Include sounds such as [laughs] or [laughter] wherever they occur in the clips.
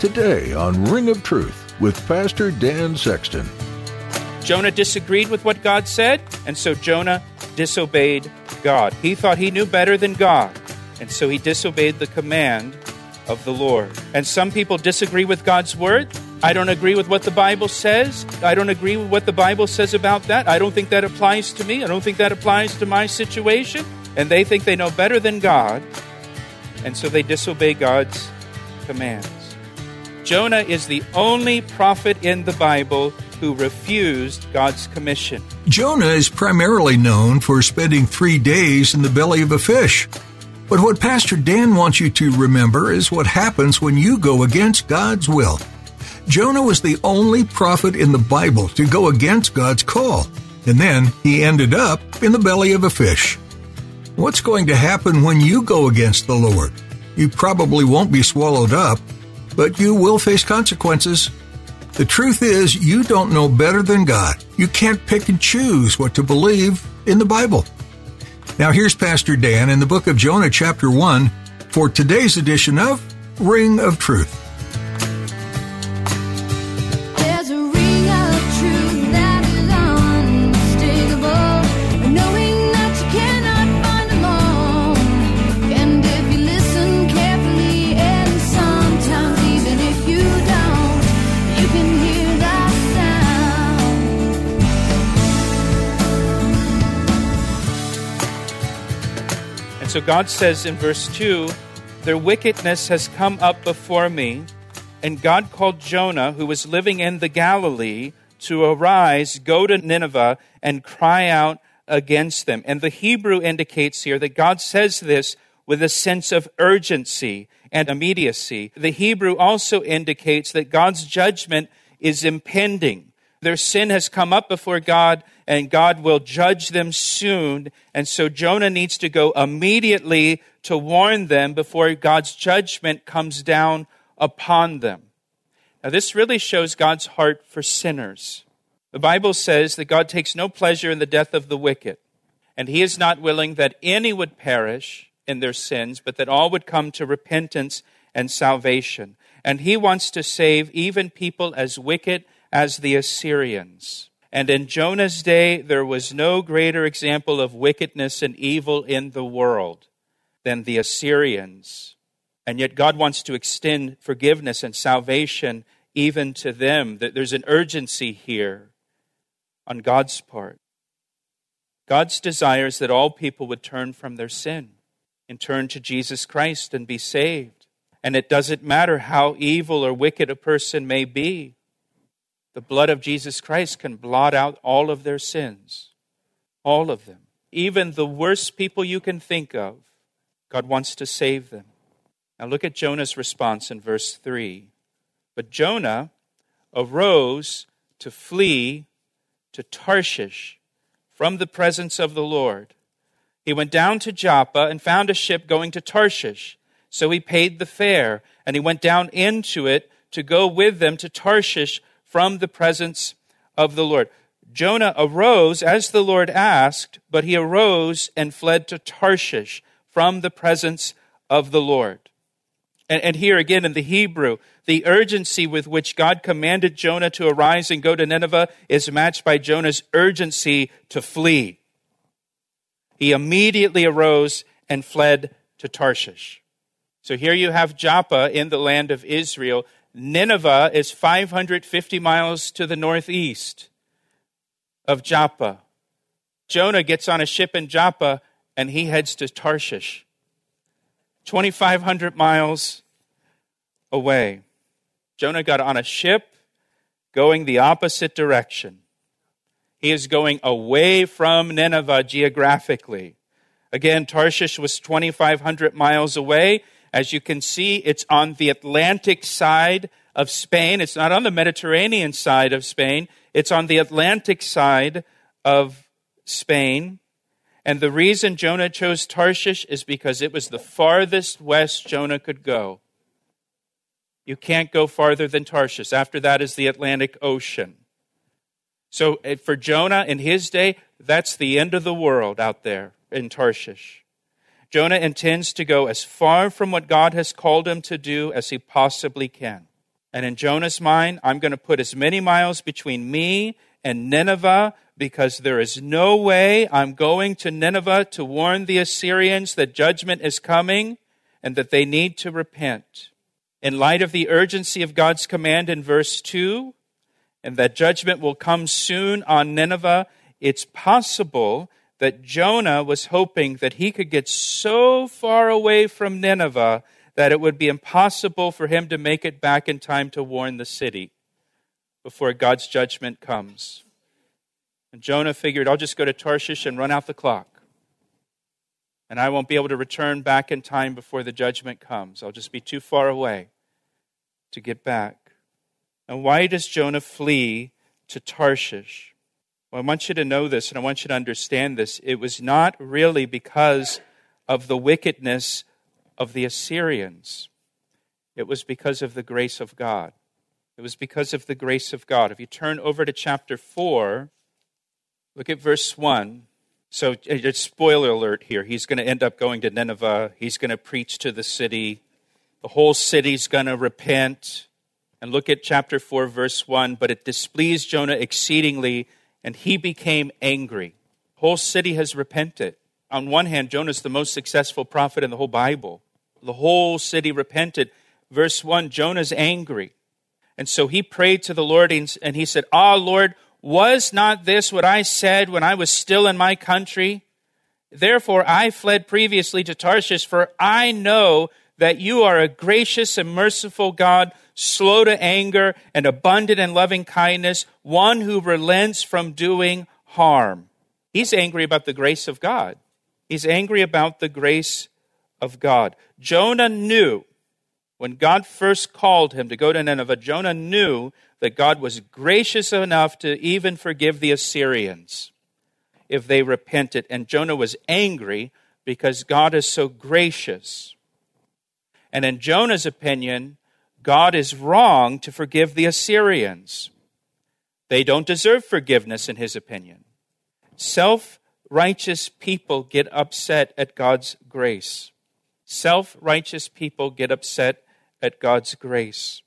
Today on Ring of Truth with Pastor Dan Sexton. Jonah disagreed with what God said, and so Jonah disobeyed God. He thought he knew better than God, and so he disobeyed the command of the Lord. And some people disagree with God's word. I don't agree with what the Bible says. I don't agree with what the Bible says about that. I don't think that applies to me. I don't think that applies to my situation. And they think they know better than God, and so they disobey God's commands. Jonah is the only prophet in the Bible who refused God's commission. Jonah is primarily known for spending three days in the belly of a fish. But what Pastor Dan wants you to remember is what happens when you go against God's will. Jonah was the only prophet in the Bible to go against God's call, and then he ended up in the belly of a fish. What's going to happen when you go against the Lord? You probably won't be swallowed up, but you will face consequences. The truth is, you don't know better than God. You can't pick and choose what to believe in the Bible. Now, here's Pastor Dan in the book of Jonah, chapter 1, for today's edition of Ring of Truth. God says in verse 2 Their wickedness has come up before me. And God called Jonah, who was living in the Galilee, to arise, go to Nineveh, and cry out against them. And the Hebrew indicates here that God says this with a sense of urgency and immediacy. The Hebrew also indicates that God's judgment is impending. Their sin has come up before God, and God will judge them soon. And so Jonah needs to go immediately to warn them before God's judgment comes down upon them. Now, this really shows God's heart for sinners. The Bible says that God takes no pleasure in the death of the wicked, and He is not willing that any would perish in their sins, but that all would come to repentance and salvation. And He wants to save even people as wicked as the Assyrians. And in Jonah's day, there was no greater example of wickedness and evil in the world than the Assyrians. And yet, God wants to extend forgiveness and salvation even to them. There's an urgency here on God's part. God's desires that all people would turn from their sin and turn to Jesus Christ and be saved. And it doesn't matter how evil or wicked a person may be, the blood of Jesus Christ can blot out all of their sins, all of them. Even the worst people you can think of, God wants to save them. Now look at Jonah's response in verse 3. But Jonah arose to flee to Tarshish from the presence of the Lord. He went down to Joppa and found a ship going to Tarshish. So he paid the fare, and he went down into it to go with them to Tarshish from the presence of the Lord. Jonah arose as the Lord asked, but he arose and fled to Tarshish from the presence of the Lord. And, and, here again in the Hebrew, the urgency with which God commanded Jonah to arise and go to Nineveh is matched by Jonah's urgency to flee. He immediately arose and fled to Tarshish. So here you have Joppa in the land of Israel. Nineveh is 550 miles to the northeast of Joppa. Jonah gets on a ship in Joppa and he heads to Tarshish. 2,500 miles away. Jonah got on a ship going the opposite direction. He is going away from Nineveh geographically. Again, Tarshish was 2,500 miles away, As you can see, it's on the Atlantic side of Spain. It's not on the Mediterranean side of Spain. It's on the Atlantic side of Spain. And the reason Jonah chose Tarshish is because it was the farthest west Jonah could go. You can't go farther than Tarshish. After that is the Atlantic Ocean. So eh, for Jonah in his day, that's the end of the world out there in Tarshish. Jonah intends to go as far from what God has called him to do as he possibly can. And in Jonah's mind, I'm going to put as many miles between me and Nineveh because there is no way I'm going to Nineveh to warn the Assyrians that judgment is coming and that they need to repent. In light of the urgency of God's command in verse 2, and that judgment will come soon on Nineveh, it's possible that Jonah was hoping that he could get so far away from Nineveh that it would be impossible for him to make it back in time to warn the city before God's judgment comes. And Jonah figured, I'll just go to Tarshish and run out the clock. And I won't be able to return back in time before the judgment comes. I'll just be too far away to get back. And why does Jonah flee to Tarshish? Well, I want you to know this and I want you to understand this. It was not really because of the wickedness of the Assyrians, it was because of the grace of God. It was because of the grace of God. If you turn over to chapter 4, look at verse 1. So, uh, it's spoiler alert here. He's going to end up going to Nineveh. He's going to preach to the city. The whole city's going to repent. And look at chapter 4, verse 1. But it displeased Jonah exceedingly, and he became angry. Whole city has repented. On one hand, Jonah's the most successful prophet in the whole Bible. The whole city repented. Verse 1 Jonah's angry. And so he prayed to the Lord and he said, Ah, Lord, was not this what I said when I was still in my country? Therefore I fled previously to Tarshish, for I know that you are a gracious and merciful God, slow to anger and abundant in loving kindness, one who relents from doing harm. He's angry about the grace of God. He's angry about the grace of God. Jonah knew when God first called him to go to Nineveh, Jonah knew that God was gracious enough to even forgive the Assyrians if they repented. And Jonah was angry because God is so gracious. And in Jonah's opinion, God is wrong to forgive the Assyrians. They don't deserve forgiveness, in his opinion. Self righteous people get upset at God's grace. Self righteous people get upset at God's grace.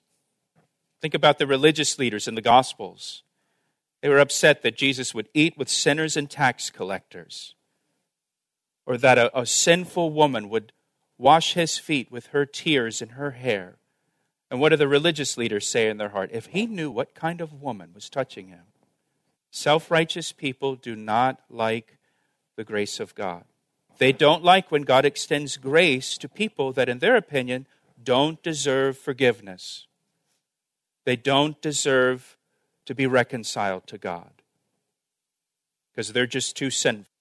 Think about the religious leaders in the Gospels. They were upset that Jesus would eat with sinners and tax collectors, or that a, a sinful woman would wash his feet with her tears and her hair. And what do the religious leaders say in their heart? If he knew what kind of woman was touching him. Self righteous people do not like the grace of God. They don't like when God extends grace to people that, in their opinion, don't deserve forgiveness. They don't deserve to be reconciled to God because they're just too sinful.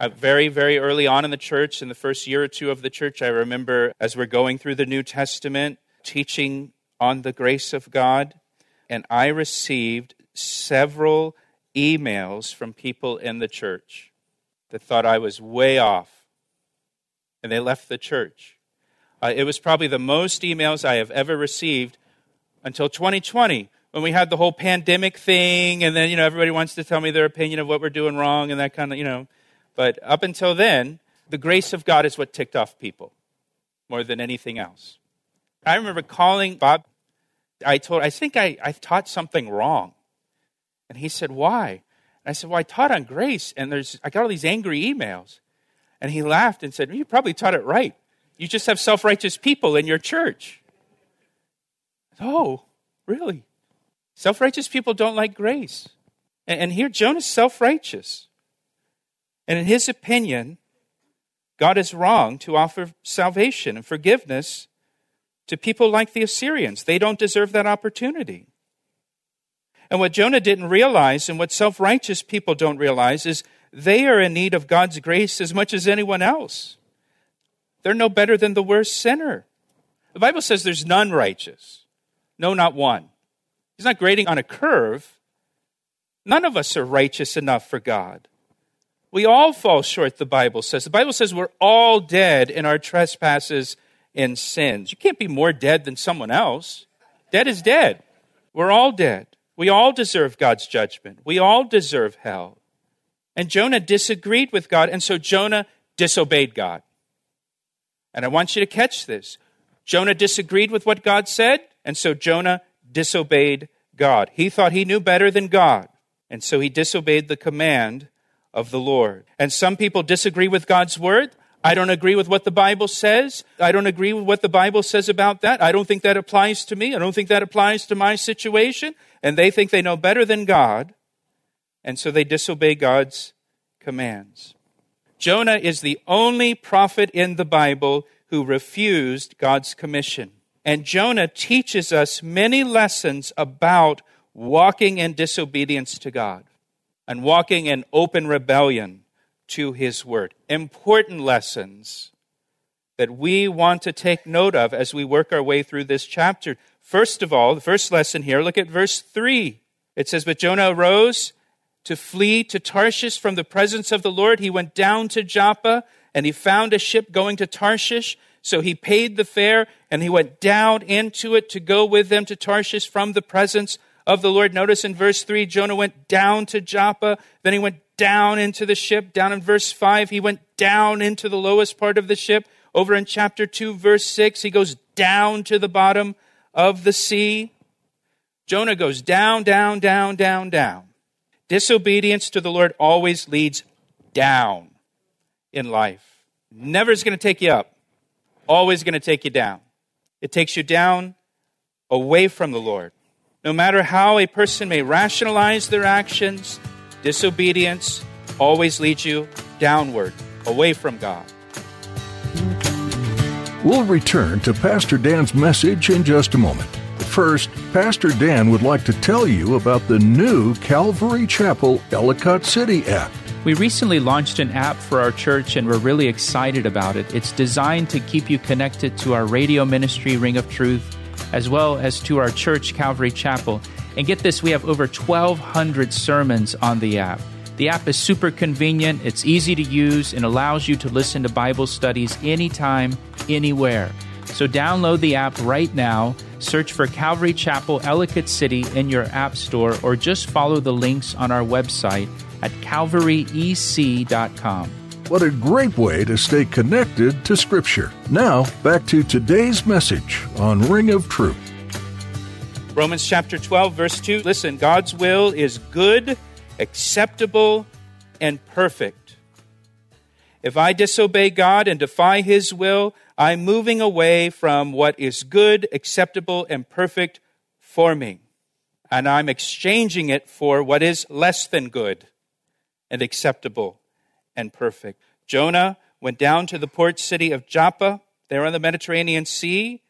Uh, very, very early on in the church, in the first year or two of the church, I remember as we're going through the New Testament, teaching on the grace of God, and I received several emails from people in the church that thought I was way off, and they left the church. Uh, it was probably the most emails I have ever received until 2020 when we had the whole pandemic thing, and then you know everybody wants to tell me their opinion of what we're doing wrong and that kind of you know. But up until then, the grace of God is what ticked off people more than anything else. I remember calling Bob. I told, I think I, I taught something wrong. And he said, Why? I said, Well, I taught on grace, and there's I got all these angry emails. And he laughed and said, You probably taught it right. You just have self righteous people in your church. Oh, really? Self righteous people don't like grace. And, here, Jonah's self righteous. And in his opinion, God is wrong to offer salvation and forgiveness to people like the Assyrians. They don't deserve that opportunity. And what Jonah didn't realize, and what self righteous people don't realize, is they are in need of God's grace as much as anyone else. They're no better than the worst sinner. The Bible says there's none righteous. No, not one. He's not grading on a curve. None of us are righteous enough for God. We all fall short, the Bible says. The Bible says we're all dead in our trespasses and sins. You can't be more dead than someone else. Dead is dead. We're all dead. We all deserve God's judgment. We all deserve hell. And Jonah disagreed with God, and so Jonah disobeyed God. And I want you to catch this. Jonah disagreed with what God said, and so Jonah disobeyed God. He thought he knew better than God, and so he disobeyed the command of the Lord. And some people disagree with God's word. I don't agree with what the Bible says. I don't agree with what the Bible says about that. I don't think that applies to me. I don't think that applies to my situation. And they think they know better than God. And so they disobey God's commands. Jonah is the only prophet in the Bible who refused God's commission. And Jonah teaches us many lessons about walking in disobedience to God and walking in open rebellion to his word. Important lessons that we want to take note of as we work our way through this chapter. First of all, the first lesson here, look at verse 3. It says, But Jonah arose to flee to Tarshish from the presence of the Lord. He went down to Joppa and he found a ship going to Tarshish. So he paid the fare and he went down into it to go with them to Tarshish from the presence of the Lord. Notice in verse 3, Jonah went down to Joppa, then he went down into the ship. Down in verse 5, he went down into the lowest part of the ship. Over in chapter 2, verse 6, he goes down to the bottom of the sea. Jonah goes down, down, down, down, down. Disobedience to the Lord always leads down in life. Never is going to take you up, always going to take you down. It takes you down away from the Lord. No matter how a person may rationalize their actions, disobedience always leads you downward, away from God. We'll return to Pastor Dan's message in just a moment. First, Pastor Dan would like to tell you about the new Calvary Chapel Ellicott City app. We recently launched an app for our church and we're really excited about it. It's designed to keep you connected to our radio ministry, Ring of Truth, as well as to our church, Calvary Chapel. And get this, we have over 1,200 sermons on the app. The app is super convenient, it's easy to use, and allows you to listen to Bible studies anytime, anywhere. So download the app right now, search for Calvary Chapel Ellicott City in your app store, or just follow the links on our website at calvaryec.com. What a great way to stay connected to Scripture. Now, back to today's message on Ring of Truth. Romans chapter 12, verse 2. Listen, God's will is good, acceptable, and perfect. If I disobey God and defy His will, I'm moving away from what is good, acceptable, and perfect for me. And I'm exchanging it for what is less than good and acceptable and perfect. Jonah went down to the port city of Joppa, there on the Mediterranean Sea,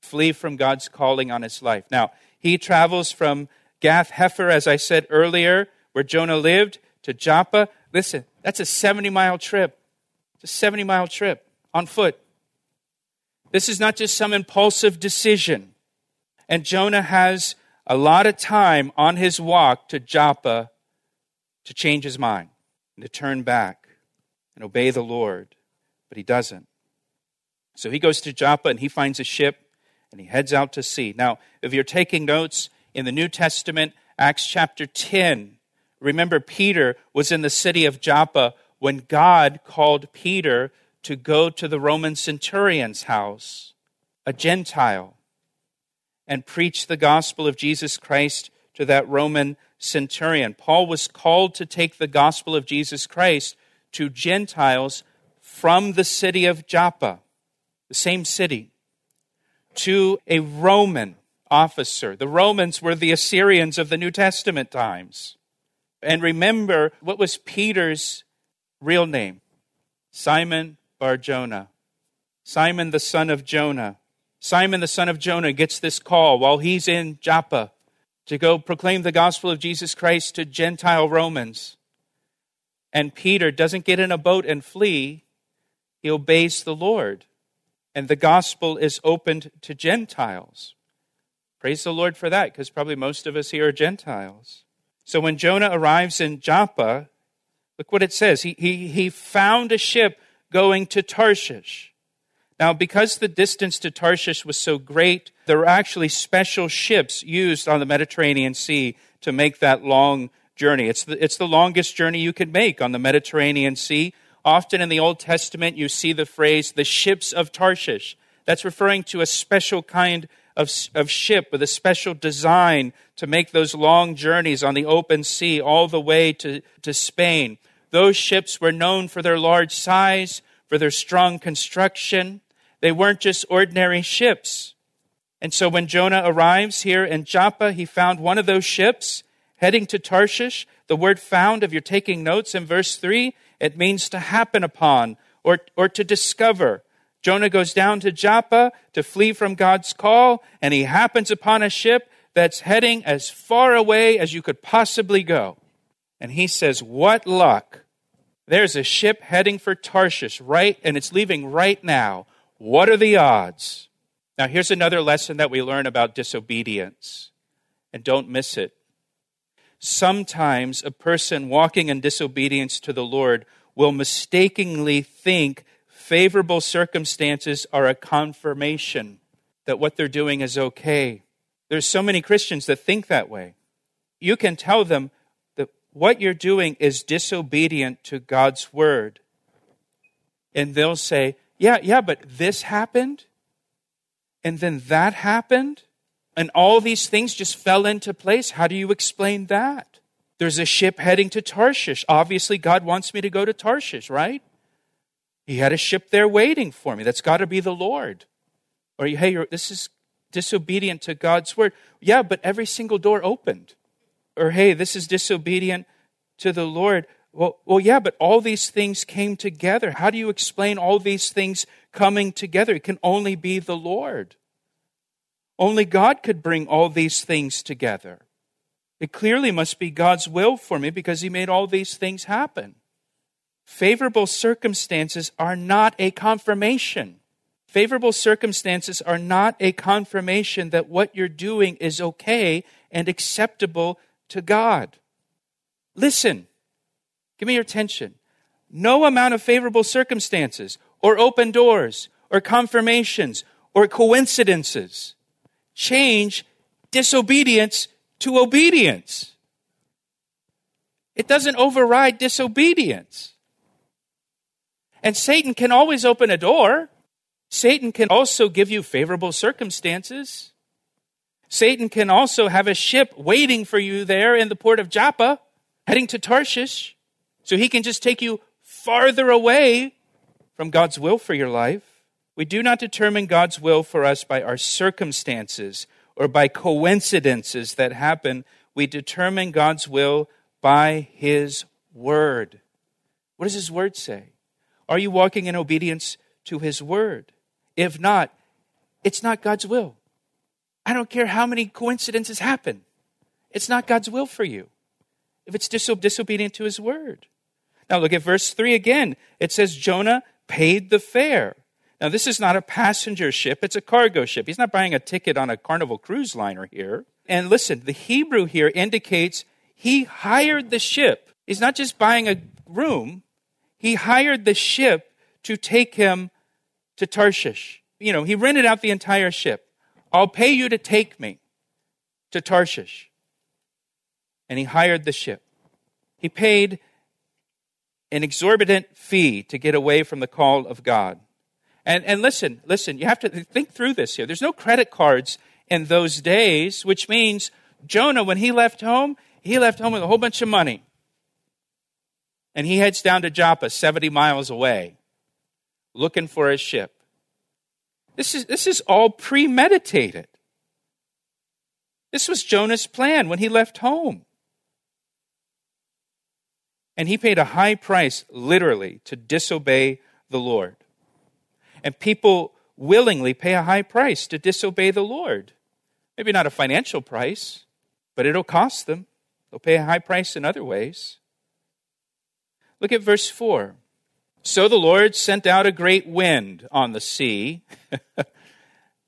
flee from God's calling on his life. Now, he travels from Gath Hefer, as I said earlier, where Jonah lived, to Joppa. Listen, that's a 70 mile trip. It's a 70 mile trip on foot. This is not just some impulsive decision. And Jonah has a lot of time on his walk to Joppa to change his mind and to turn back and obey the Lord. But he doesn't. So he goes to Joppa and he finds a ship and he heads out to sea. Now, if you're taking notes in the New Testament, Acts chapter 10, remember Peter was in the city of Joppa when God called Peter to go to the Roman centurion's house, a Gentile, and preach the gospel of Jesus Christ to that Roman centurion. Paul was called to take the gospel of Jesus Christ to Gentiles from the city of Joppa, the same city, to a Roman officer. The Romans were the Assyrians of the New Testament times. And remember, what was Peter's real name? Simon Bar Jonah. Simon the son of Jonah. Simon the son of Jonah gets this call while he's in Joppa to go proclaim the gospel of Jesus Christ to Gentile Romans. And Peter doesn't get in a boat and flee, he obeys the Lord. and the gospel is opened to Gentiles. Praise the Lord for that, because probably most of us here are Gentiles. So when Jonah arrives in Joppa, look what it says. He, he, he found a ship going to Tarshish. Now, because the distance to Tarshish was so great, there were actually special ships used on the Mediterranean Sea to make that long journey. It's the, it's the longest journey you could make on the Mediterranean Sea. Often in the Old Testament, you see the phrase, the ships of Tarshish. That's referring to a special kind of, of ship with a special design to make those long journeys on the open sea all the way to, to Spain. Those ships were known for their large size, for their strong construction. They weren't just ordinary ships. And so when Jonah arrives here in Joppa, he found one of those ships heading to Tarshish. The word found, if you're taking notes in verse 3, it means to happen upon or, or to discover. Jonah goes down to Joppa to flee from God's call, and he happens upon a ship that's heading as far away as you could possibly go. And he says, What luck! There's a ship heading for Tarshish, right? And it's leaving right now. What are the odds? Now, here's another lesson that we learn about disobedience, and don't miss it. Sometimes a person walking in disobedience to the Lord will mistakenly think favorable circumstances are a confirmation that what they're doing is okay. There's so many Christians that think that way. You can tell them that what you're doing is disobedient to God's word. And they'll say, Yeah, yeah, but this happened. And then that happened. And all these things just fell into place. How do you explain that? There's a ship heading to Tarshish. Obviously, God wants me to go to Tarshish, right? He had a ship there waiting for me. That's got to be the Lord. Or, hey, this is disobedient to God's word. Yeah, but every single door opened. Or, hey, this is disobedient to the Lord. Well, well, yeah, but all these things came together. How do you explain all these things coming together? It can only be the Lord. Only God could bring all these things together. It clearly must be God's will for me because He made all these things happen. Favorable circumstances are not a confirmation. Favorable circumstances are not a confirmation that what you're doing is okay and acceptable to God. Listen, give me your attention. No amount of favorable circumstances or open doors or confirmations or coincidences change disobedience to obedience. It doesn't override disobedience. And Satan can always open a door. Satan can also give you favorable circumstances. Satan can also have a ship waiting for you there in the port of Joppa, heading to Tarshish, so he can just take you farther away from God's will for your life. We do not determine God's will for us by our circumstances or by coincidences that happen. We determine God's will by His Word. What does His Word say? Are you walking in obedience to His Word? If not, it's not God's will. I don't care how many coincidences happen. It's not God's will for you if it's diso- disobedient to His Word. Now look at verse 3 again. It says Jonah paid the fare. Now, this is not a passenger ship, it's a cargo ship. He's not buying a ticket on a carnival cruise liner here. And listen, the Hebrew here indicates he hired the ship. He's not just buying a room, he hired the ship to take him to Tarshish. You know, he rented out the entire ship. I'll pay you to take me to Tarshish. And he hired the ship. He paid an exorbitant fee to get away from the call of God. And, and listen, listen, you have to think through this here. There's no credit cards in those days, which means Jonah, when he left home, he left home with a whole bunch of money. And he heads down to Joppa, 70 miles away, looking for his ship. This is, this is all premeditated. This was Jonah's plan when he left home. And he paid a high price, literally, to disobey the Lord. And people willingly pay a high price to disobey the Lord. Maybe not a financial price, but it'll cost them. They'll pay a high price in other ways. Look at verse 4. So the Lord sent out a great wind on the sea, [laughs]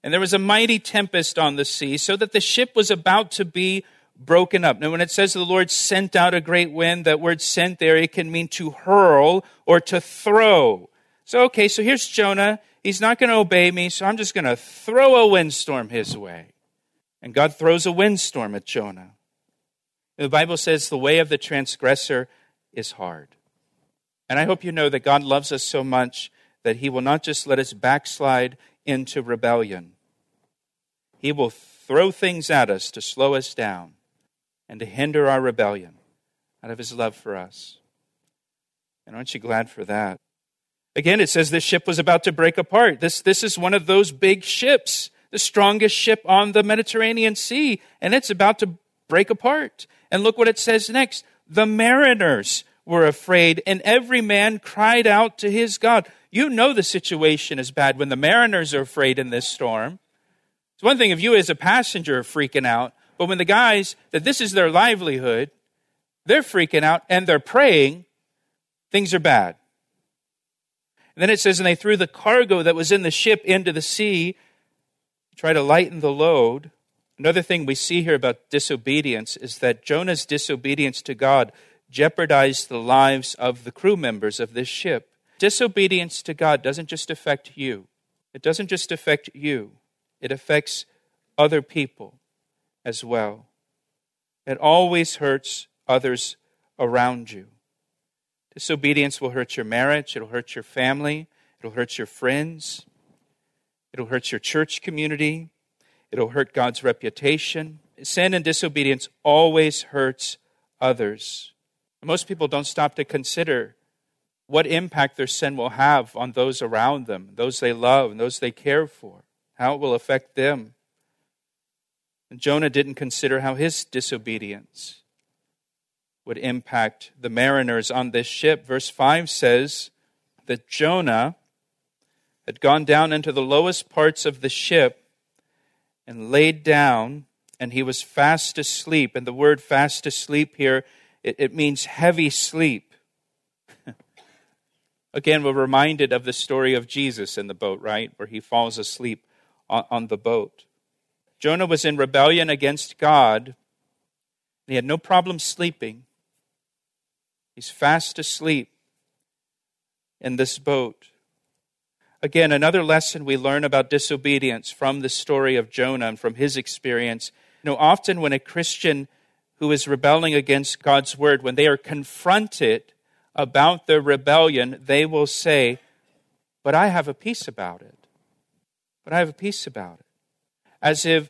and there was a mighty tempest on the sea, so that the ship was about to be broken up. Now, when it says the Lord sent out a great wind, that word sent there, it can mean to hurl or to throw. So, okay, so here's Jonah. He's not going to obey me, so I'm just going to throw a windstorm his way. And God throws a windstorm at Jonah. The Bible says the way of the transgressor is hard. And I hope you know that God loves us so much that He will not just let us backslide into rebellion, He will throw things at us to slow us down and to hinder our rebellion out of His love for us. And aren't you glad for that? Again, it says this ship was about to break apart. This, this is one of those big ships, the strongest ship on the Mediterranean Sea, and it's about to break apart. And look what it says next. The mariners were afraid, and every man cried out to his God. You know the situation is bad when the mariners are afraid in this storm. It's one thing if you, as a passenger, are freaking out, but when the guys that this is their livelihood, they're freaking out and they're praying, things are bad. And then it says, and they threw the cargo that was in the ship into the sea, try to lighten the load. Another thing we see here about disobedience is that Jonah's disobedience to God jeopardized the lives of the crew members of this ship. Disobedience to God doesn't just affect you, it doesn't just affect you, it affects other people as well. It always hurts others around you. Disobedience will hurt your marriage, it'll hurt your family, it'll hurt your friends, it'll hurt your church community, it'll hurt God's reputation. Sin and disobedience always hurts others. Most people don't stop to consider what impact their sin will have on those around them, those they love, and those they care for, how it will affect them. And Jonah didn't consider how his disobedience would impact the mariners on this ship. Verse 5 says that Jonah had gone down into the lowest parts of the ship and laid down, and he was fast asleep. And the word fast asleep here, it, it means heavy sleep. [laughs] Again, we're reminded of the story of Jesus in the boat, right? Where he falls asleep on, on the boat. Jonah was in rebellion against God. He had no problem sleeping. He's fast asleep in this boat. Again, another lesson we learn about disobedience from the story of Jonah and from his experience. You know, often when a Christian who is rebelling against God's word, when they are confronted about their rebellion, they will say, But I have a peace about it. But I have a peace about it. As if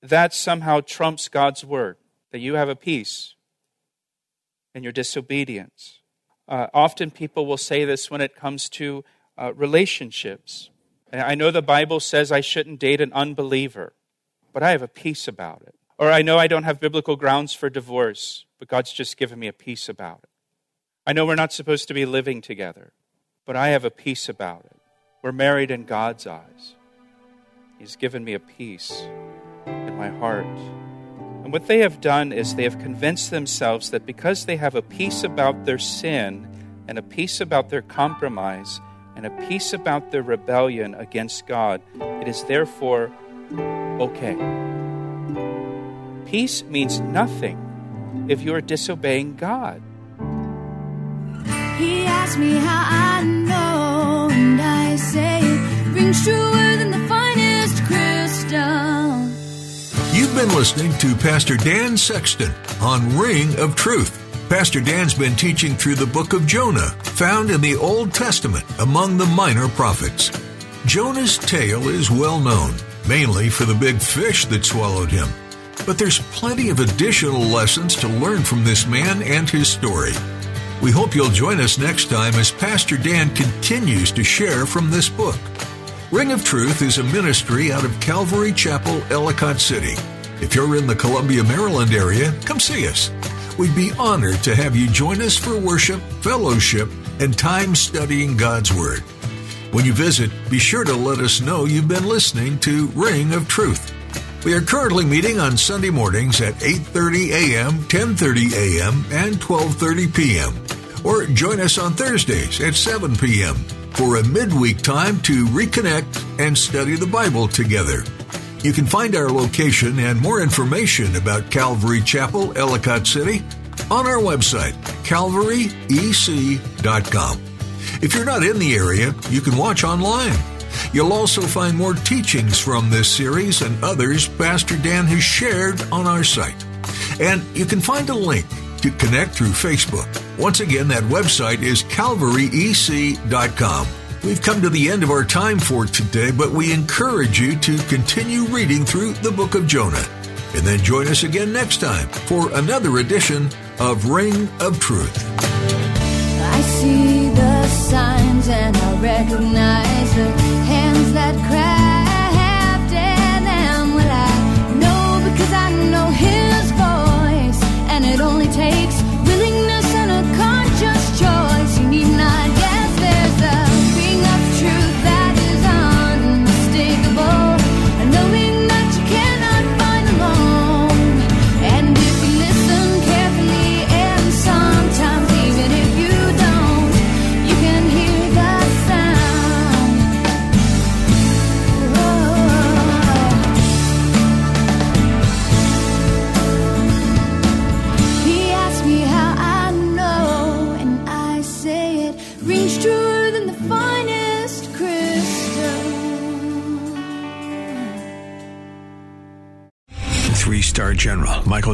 that somehow trumps God's word, that you have a peace in your disobedience. Uh, often people will say this when it comes to uh, relationships. And I know the Bible says I shouldn't date an unbeliever, but I have a peace about it. Or I know I don't have biblical grounds for divorce, but God's just given me a peace about it. I know we're not supposed to be living together, but I have a peace about it. We're married in God's eyes. He's given me a peace in my heart. And what they have done is they have convinced themselves that because they have a peace about their sin and a peace about their compromise and a peace about their rebellion against God, it is therefore okay. Peace means nothing if you are disobeying God. He asked me how I been listening to Pastor Dan Sexton on Ring of Truth. Pastor Dan's been teaching through the book of Jonah, found in the Old Testament among the minor prophets. Jonah's tale is well known, mainly for the big fish that swallowed him. But there's plenty of additional lessons to learn from this man and his story. We hope you'll join us next time as Pastor Dan continues to share from this book. Ring of Truth is a ministry out of Calvary Chapel, Ellicott City. If you're in the Columbia, Maryland area, come see us. We'd be honored to have you join us for worship, fellowship, and time studying God's Word. When you visit, be sure to let us know you've been listening to Ring of Truth. We are currently meeting on Sunday mornings at 8:30 a.m., 10:30 a.m., and 12:30 p.m. Or join us on Thursdays at 7 p.m. for a midweek time to reconnect and study the Bible together. You can find our location and more information about Calvary Chapel, Ellicott City on our website, calvaryec.com. If you're not in the area, you can watch online. You'll also find more teachings from this series and others Pastor Dan has shared on our site. And you can find a link to connect through Facebook. Once again, that website is calvaryec.com. We've come to the end of our time for today, but we encourage you to continue reading through the book of Jonah. And then join us again next time for another edition of Ring of Truth. I see the signs and I recognize